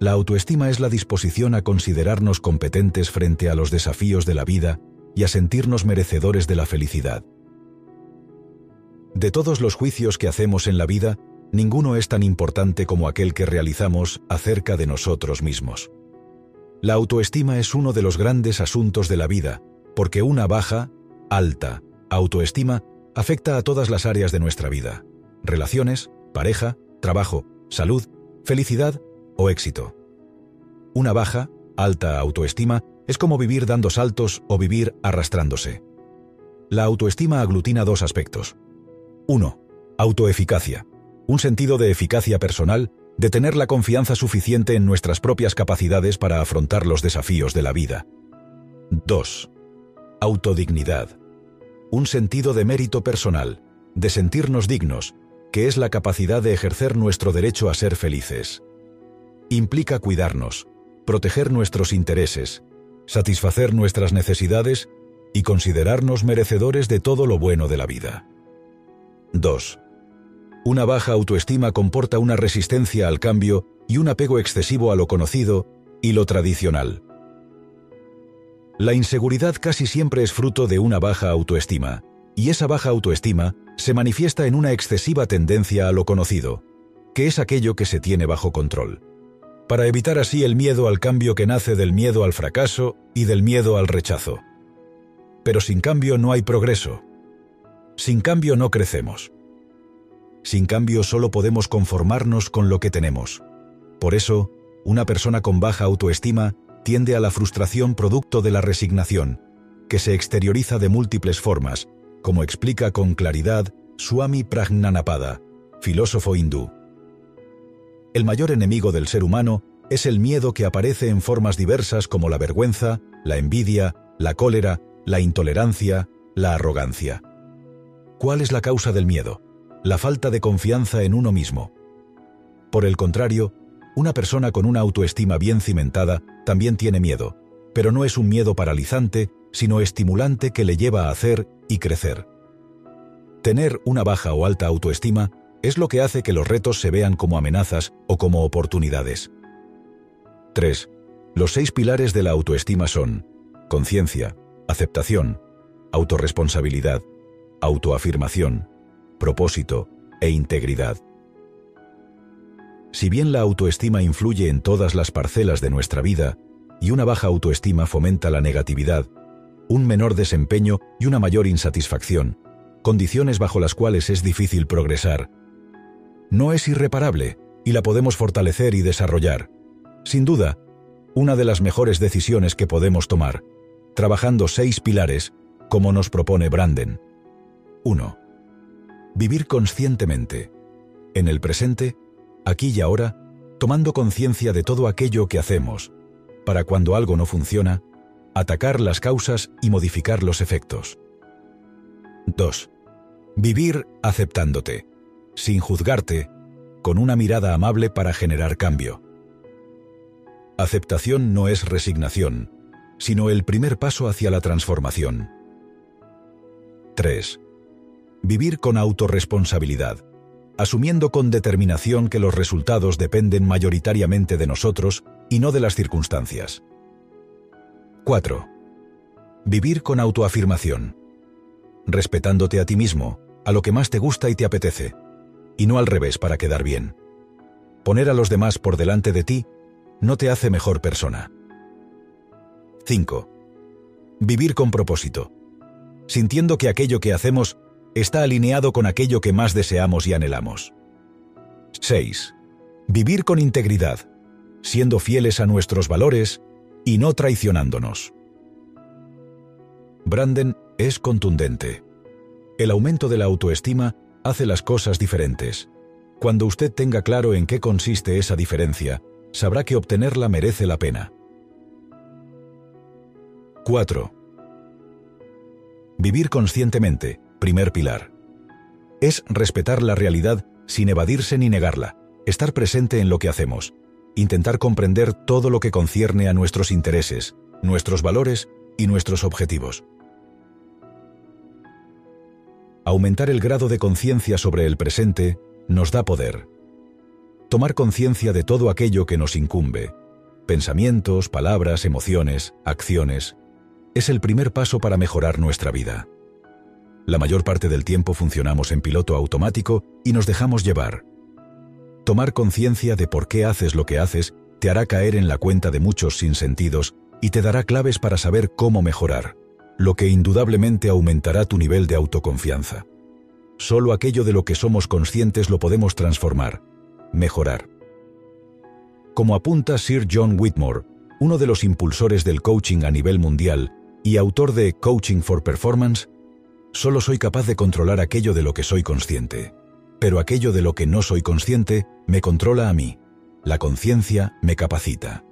La autoestima es la disposición a considerarnos competentes frente a los desafíos de la vida y a sentirnos merecedores de la felicidad. De todos los juicios que hacemos en la vida, ninguno es tan importante como aquel que realizamos acerca de nosotros mismos. La autoestima es uno de los grandes asuntos de la vida, porque una baja, alta, autoestima afecta a todas las áreas de nuestra vida, relaciones, pareja, trabajo, salud, felicidad o éxito. Una baja, alta autoestima es como vivir dando saltos o vivir arrastrándose. La autoestima aglutina dos aspectos. 1. Autoeficacia. Un sentido de eficacia personal, de tener la confianza suficiente en nuestras propias capacidades para afrontar los desafíos de la vida. 2. Autodignidad. Un sentido de mérito personal, de sentirnos dignos, que es la capacidad de ejercer nuestro derecho a ser felices implica cuidarnos, proteger nuestros intereses, satisfacer nuestras necesidades y considerarnos merecedores de todo lo bueno de la vida. 2. Una baja autoestima comporta una resistencia al cambio y un apego excesivo a lo conocido y lo tradicional. La inseguridad casi siempre es fruto de una baja autoestima, y esa baja autoestima se manifiesta en una excesiva tendencia a lo conocido, que es aquello que se tiene bajo control para evitar así el miedo al cambio que nace del miedo al fracaso y del miedo al rechazo. Pero sin cambio no hay progreso. Sin cambio no crecemos. Sin cambio solo podemos conformarnos con lo que tenemos. Por eso, una persona con baja autoestima tiende a la frustración producto de la resignación, que se exterioriza de múltiples formas, como explica con claridad Swami Prajnanapada, filósofo hindú. El mayor enemigo del ser humano es el miedo que aparece en formas diversas como la vergüenza, la envidia, la cólera, la intolerancia, la arrogancia. ¿Cuál es la causa del miedo? La falta de confianza en uno mismo. Por el contrario, una persona con una autoestima bien cimentada también tiene miedo, pero no es un miedo paralizante, sino estimulante que le lleva a hacer y crecer. Tener una baja o alta autoestima es lo que hace que los retos se vean como amenazas o como oportunidades. 3. Los seis pilares de la autoestima son conciencia, aceptación, autorresponsabilidad, autoafirmación, propósito e integridad. Si bien la autoestima influye en todas las parcelas de nuestra vida y una baja autoestima fomenta la negatividad, un menor desempeño y una mayor insatisfacción, condiciones bajo las cuales es difícil progresar, no es irreparable y la podemos fortalecer y desarrollar. Sin duda, una de las mejores decisiones que podemos tomar, trabajando seis pilares, como nos propone Branden. 1. Vivir conscientemente, en el presente, aquí y ahora, tomando conciencia de todo aquello que hacemos, para cuando algo no funciona, atacar las causas y modificar los efectos. 2. Vivir aceptándote sin juzgarte, con una mirada amable para generar cambio. Aceptación no es resignación, sino el primer paso hacia la transformación. 3. Vivir con autorresponsabilidad, asumiendo con determinación que los resultados dependen mayoritariamente de nosotros y no de las circunstancias. 4. Vivir con autoafirmación, respetándote a ti mismo, a lo que más te gusta y te apetece, y no al revés para quedar bien. Poner a los demás por delante de ti no te hace mejor persona. 5. Vivir con propósito, sintiendo que aquello que hacemos está alineado con aquello que más deseamos y anhelamos. 6. Vivir con integridad, siendo fieles a nuestros valores y no traicionándonos. Branden es contundente. El aumento de la autoestima hace las cosas diferentes. Cuando usted tenga claro en qué consiste esa diferencia, sabrá que obtenerla merece la pena. 4. Vivir conscientemente, primer pilar. Es respetar la realidad sin evadirse ni negarla, estar presente en lo que hacemos, intentar comprender todo lo que concierne a nuestros intereses, nuestros valores y nuestros objetivos. Aumentar el grado de conciencia sobre el presente nos da poder. Tomar conciencia de todo aquello que nos incumbe, pensamientos, palabras, emociones, acciones, es el primer paso para mejorar nuestra vida. La mayor parte del tiempo funcionamos en piloto automático y nos dejamos llevar. Tomar conciencia de por qué haces lo que haces te hará caer en la cuenta de muchos sinsentidos y te dará claves para saber cómo mejorar, lo que indudablemente aumentará tu nivel de autoconfianza. Solo aquello de lo que somos conscientes lo podemos transformar, mejorar. Como apunta Sir John Whitmore, uno de los impulsores del coaching a nivel mundial y autor de Coaching for Performance, solo soy capaz de controlar aquello de lo que soy consciente. Pero aquello de lo que no soy consciente me controla a mí. La conciencia me capacita.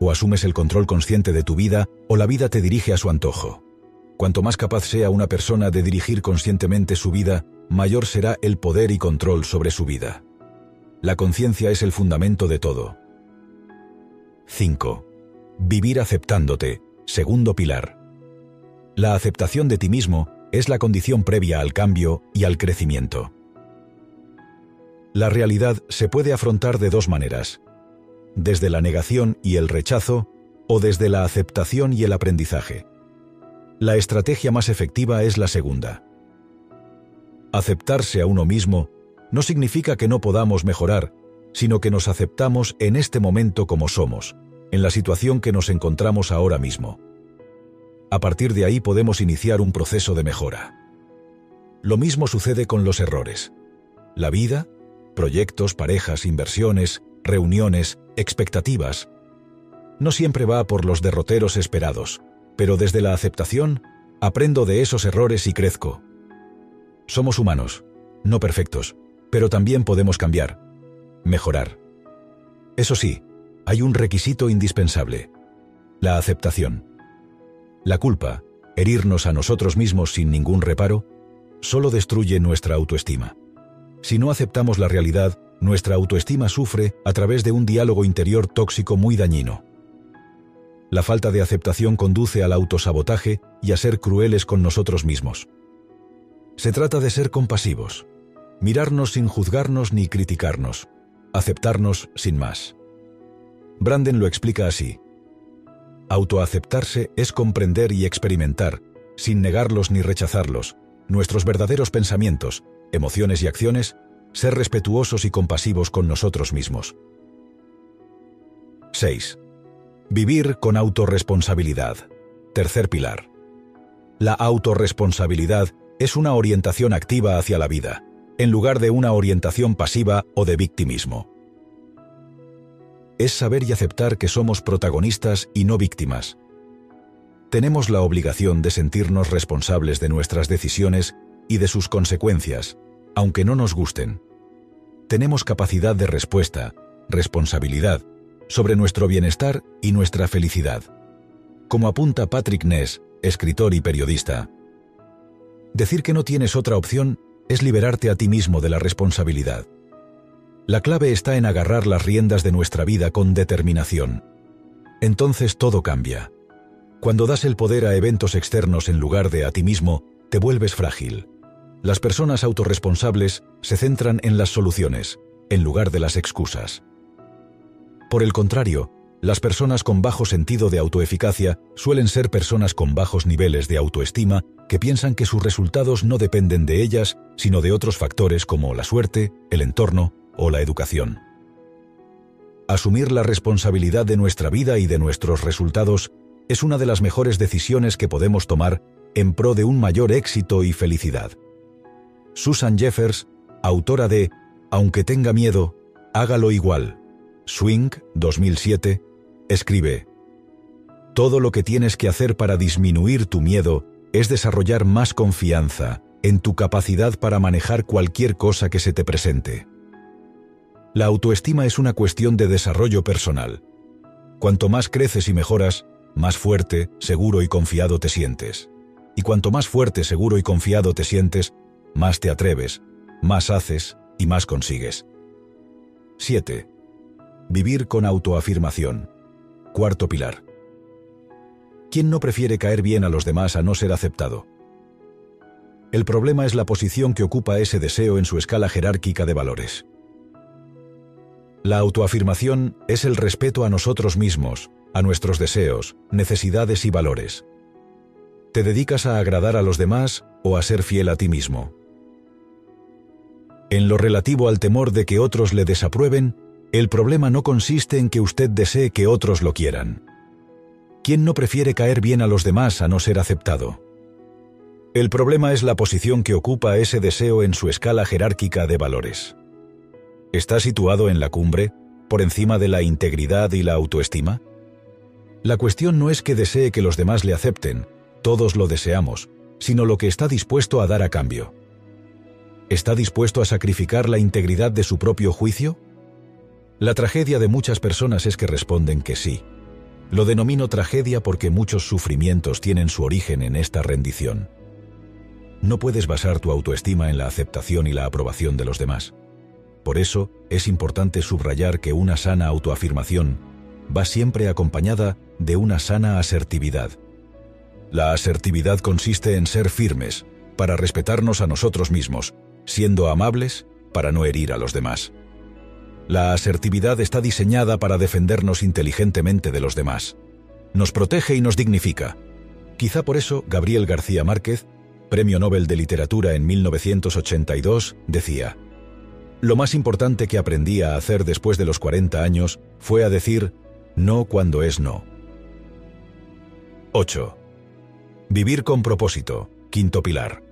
O asumes el control consciente de tu vida o la vida te dirige a su antojo. Cuanto más capaz sea una persona de dirigir conscientemente su vida, mayor será el poder y control sobre su vida. La conciencia es el fundamento de todo. 5. Vivir aceptándote, segundo pilar. La aceptación de ti mismo es la condición previa al cambio y al crecimiento. La realidad se puede afrontar de dos maneras, desde la negación y el rechazo o desde la aceptación y el aprendizaje. La estrategia más efectiva es la segunda. Aceptarse a uno mismo no significa que no podamos mejorar, sino que nos aceptamos en este momento como somos, en la situación que nos encontramos ahora mismo. A partir de ahí podemos iniciar un proceso de mejora. Lo mismo sucede con los errores. La vida, proyectos, parejas, inversiones, reuniones, expectativas, no siempre va por los derroteros esperados, pero desde la aceptación, aprendo de esos errores y crezco. Somos humanos, no perfectos, pero también podemos cambiar, mejorar. Eso sí, hay un requisito indispensable, la aceptación. La culpa, herirnos a nosotros mismos sin ningún reparo, solo destruye nuestra autoestima. Si no aceptamos la realidad, nuestra autoestima sufre a través de un diálogo interior tóxico muy dañino. La falta de aceptación conduce al autosabotaje y a ser crueles con nosotros mismos. Se trata de ser compasivos, mirarnos sin juzgarnos ni criticarnos, aceptarnos sin más. Branden lo explica así. Autoaceptarse es comprender y experimentar, sin negarlos ni rechazarlos, nuestros verdaderos pensamientos, emociones y acciones, ser respetuosos y compasivos con nosotros mismos. 6. Vivir con autorresponsabilidad. Tercer pilar. La autorresponsabilidad es una orientación activa hacia la vida, en lugar de una orientación pasiva o de victimismo. Es saber y aceptar que somos protagonistas y no víctimas. Tenemos la obligación de sentirnos responsables de nuestras decisiones y de sus consecuencias, aunque no nos gusten. Tenemos capacidad de respuesta, responsabilidad, sobre nuestro bienestar y nuestra felicidad. Como apunta Patrick Ness, escritor y periodista, decir que no tienes otra opción es liberarte a ti mismo de la responsabilidad. La clave está en agarrar las riendas de nuestra vida con determinación. Entonces todo cambia. Cuando das el poder a eventos externos en lugar de a ti mismo, te vuelves frágil. Las personas autorresponsables se centran en las soluciones, en lugar de las excusas. Por el contrario, las personas con bajo sentido de autoeficacia suelen ser personas con bajos niveles de autoestima que piensan que sus resultados no dependen de ellas, sino de otros factores como la suerte, el entorno o la educación. Asumir la responsabilidad de nuestra vida y de nuestros resultados es una de las mejores decisiones que podemos tomar en pro de un mayor éxito y felicidad. Susan Jeffers, autora de Aunque tenga miedo, hágalo igual Swing 2007, escribe, Todo lo que tienes que hacer para disminuir tu miedo es desarrollar más confianza en tu capacidad para manejar cualquier cosa que se te presente. La autoestima es una cuestión de desarrollo personal. Cuanto más creces y mejoras, más fuerte, seguro y confiado te sientes. Y cuanto más fuerte, seguro y confiado te sientes, más te atreves, más haces y más consigues. 7. Vivir con autoafirmación. Cuarto pilar. ¿Quién no prefiere caer bien a los demás a no ser aceptado? El problema es la posición que ocupa ese deseo en su escala jerárquica de valores. La autoafirmación es el respeto a nosotros mismos, a nuestros deseos, necesidades y valores. ¿Te dedicas a agradar a los demás o a ser fiel a ti mismo? En lo relativo al temor de que otros le desaprueben, el problema no consiste en que usted desee que otros lo quieran. ¿Quién no prefiere caer bien a los demás a no ser aceptado? El problema es la posición que ocupa ese deseo en su escala jerárquica de valores. ¿Está situado en la cumbre, por encima de la integridad y la autoestima? La cuestión no es que desee que los demás le acepten, todos lo deseamos, sino lo que está dispuesto a dar a cambio. ¿Está dispuesto a sacrificar la integridad de su propio juicio? La tragedia de muchas personas es que responden que sí. Lo denomino tragedia porque muchos sufrimientos tienen su origen en esta rendición. No puedes basar tu autoestima en la aceptación y la aprobación de los demás. Por eso, es importante subrayar que una sana autoafirmación va siempre acompañada de una sana asertividad. La asertividad consiste en ser firmes, para respetarnos a nosotros mismos, siendo amables, para no herir a los demás. La asertividad está diseñada para defendernos inteligentemente de los demás. Nos protege y nos dignifica. Quizá por eso Gabriel García Márquez Premio Nobel de Literatura en 1982, decía, Lo más importante que aprendí a hacer después de los 40 años fue a decir no cuando es no. 8. Vivir con propósito, quinto pilar.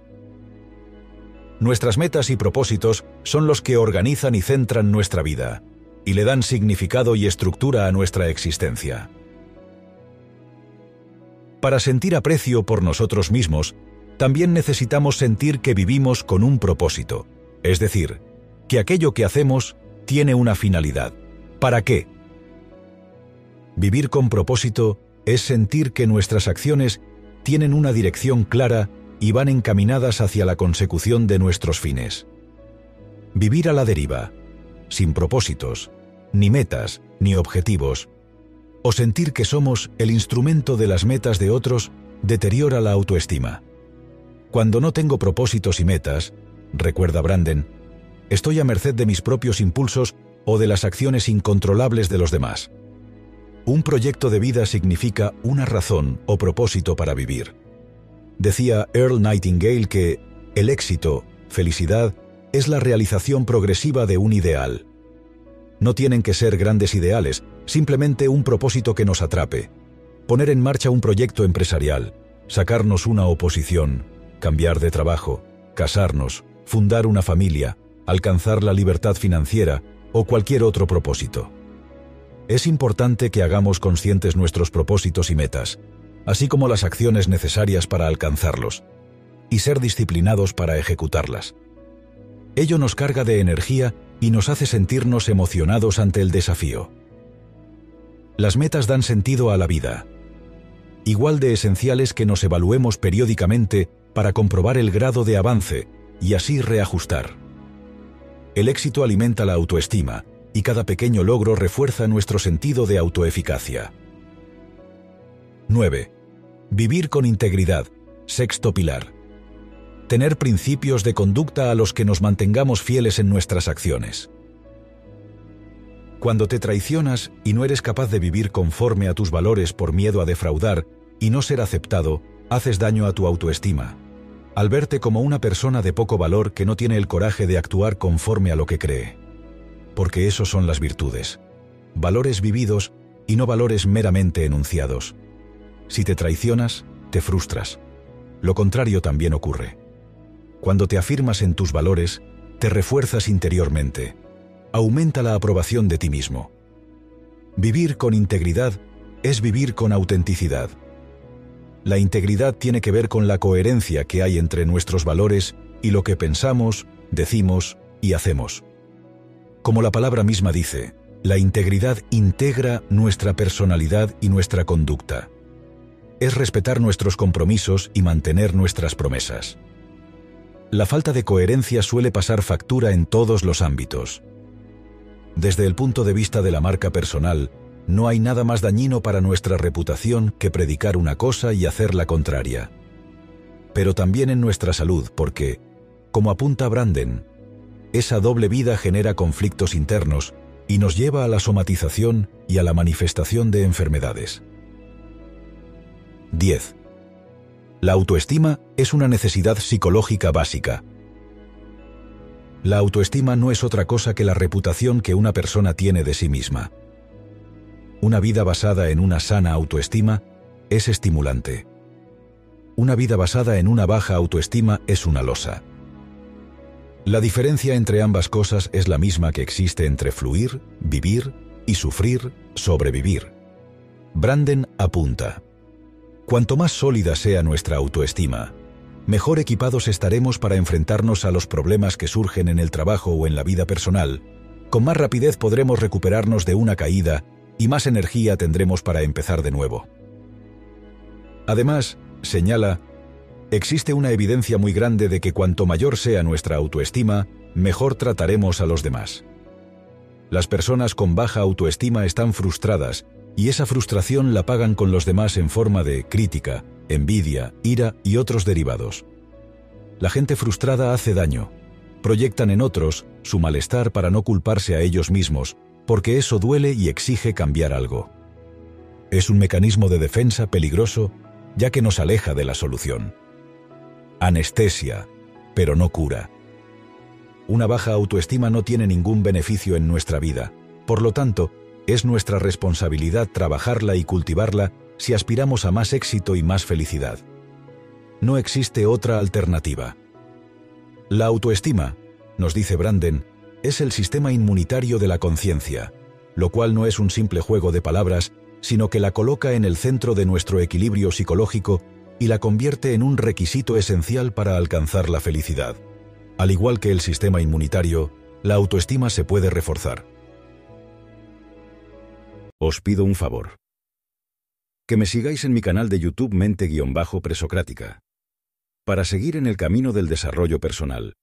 Nuestras metas y propósitos son los que organizan y centran nuestra vida, y le dan significado y estructura a nuestra existencia. Para sentir aprecio por nosotros mismos, también necesitamos sentir que vivimos con un propósito, es decir, que aquello que hacemos tiene una finalidad. ¿Para qué? Vivir con propósito es sentir que nuestras acciones tienen una dirección clara y van encaminadas hacia la consecución de nuestros fines. Vivir a la deriva, sin propósitos, ni metas, ni objetivos, o sentir que somos el instrumento de las metas de otros, deteriora la autoestima. Cuando no tengo propósitos y metas, recuerda Branden, estoy a merced de mis propios impulsos o de las acciones incontrolables de los demás. Un proyecto de vida significa una razón o propósito para vivir. Decía Earl Nightingale que el éxito, felicidad, es la realización progresiva de un ideal. No tienen que ser grandes ideales, simplemente un propósito que nos atrape. Poner en marcha un proyecto empresarial, sacarnos una oposición, cambiar de trabajo, casarnos, fundar una familia, alcanzar la libertad financiera o cualquier otro propósito. Es importante que hagamos conscientes nuestros propósitos y metas, así como las acciones necesarias para alcanzarlos, y ser disciplinados para ejecutarlas. Ello nos carga de energía y nos hace sentirnos emocionados ante el desafío. Las metas dan sentido a la vida. Igual de esenciales que nos evaluemos periódicamente para comprobar el grado de avance y así reajustar. El éxito alimenta la autoestima y cada pequeño logro refuerza nuestro sentido de autoeficacia. 9. Vivir con integridad. Sexto pilar. Tener principios de conducta a los que nos mantengamos fieles en nuestras acciones. Cuando te traicionas y no eres capaz de vivir conforme a tus valores por miedo a defraudar y no ser aceptado, haces daño a tu autoestima, al verte como una persona de poco valor que no tiene el coraje de actuar conforme a lo que cree. Porque esos son las virtudes, valores vividos y no valores meramente enunciados. Si te traicionas, te frustras. Lo contrario también ocurre. Cuando te afirmas en tus valores, te refuerzas interiormente. Aumenta la aprobación de ti mismo. Vivir con integridad es vivir con autenticidad. La integridad tiene que ver con la coherencia que hay entre nuestros valores y lo que pensamos, decimos y hacemos. Como la palabra misma dice, la integridad integra nuestra personalidad y nuestra conducta. Es respetar nuestros compromisos y mantener nuestras promesas. La falta de coherencia suele pasar factura en todos los ámbitos. Desde el punto de vista de la marca personal, no hay nada más dañino para nuestra reputación que predicar una cosa y hacer la contraria. Pero también en nuestra salud, porque, como apunta Branden, esa doble vida genera conflictos internos y nos lleva a la somatización y a la manifestación de enfermedades. 10. La autoestima es una necesidad psicológica básica. La autoestima no es otra cosa que la reputación que una persona tiene de sí misma. Una vida basada en una sana autoestima es estimulante. Una vida basada en una baja autoestima es una losa. La diferencia entre ambas cosas es la misma que existe entre fluir, vivir y sufrir, sobrevivir. Branden apunta. Cuanto más sólida sea nuestra autoestima, mejor equipados estaremos para enfrentarnos a los problemas que surgen en el trabajo o en la vida personal, con más rapidez podremos recuperarnos de una caída y más energía tendremos para empezar de nuevo. Además, señala, existe una evidencia muy grande de que cuanto mayor sea nuestra autoestima, mejor trataremos a los demás. Las personas con baja autoestima están frustradas y esa frustración la pagan con los demás en forma de crítica, envidia, ira y otros derivados. La gente frustrada hace daño. Proyectan en otros su malestar para no culparse a ellos mismos, porque eso duele y exige cambiar algo. Es un mecanismo de defensa peligroso ya que nos aleja de la solución. Anestesia, pero no cura. Una baja autoestima no tiene ningún beneficio en nuestra vida, por lo tanto, es nuestra responsabilidad trabajarla y cultivarla si aspiramos a más éxito y más felicidad. No existe otra alternativa. La autoestima, nos dice Branden, es el sistema inmunitario de la conciencia, lo cual no es un simple juego de palabras, sino que la coloca en el centro de nuestro equilibrio psicológico y la convierte en un requisito esencial para alcanzar la felicidad. Al igual que el sistema inmunitario, la autoestima se puede reforzar. Os pido un favor. Que me sigáis en mi canal de YouTube Mente-Presocrática. Para seguir en el camino del desarrollo personal